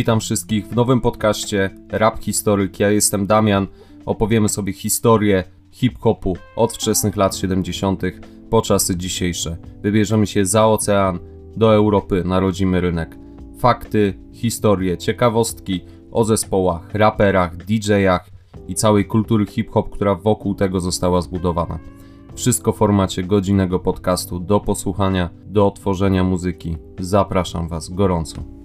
Witam wszystkich w nowym podcaście Rap Historyk. Ja jestem Damian. Opowiemy sobie historię hip-hopu od wczesnych lat 70. po czasy dzisiejsze. Wybierzemy się za ocean do Europy na rodzimy rynek. Fakty, historie, ciekawostki o zespołach, raperach, DJ-ach i całej kultury hip-hop, która wokół tego została zbudowana. Wszystko w formacie godzinnego podcastu do posłuchania, do otworzenia muzyki. Zapraszam Was gorąco.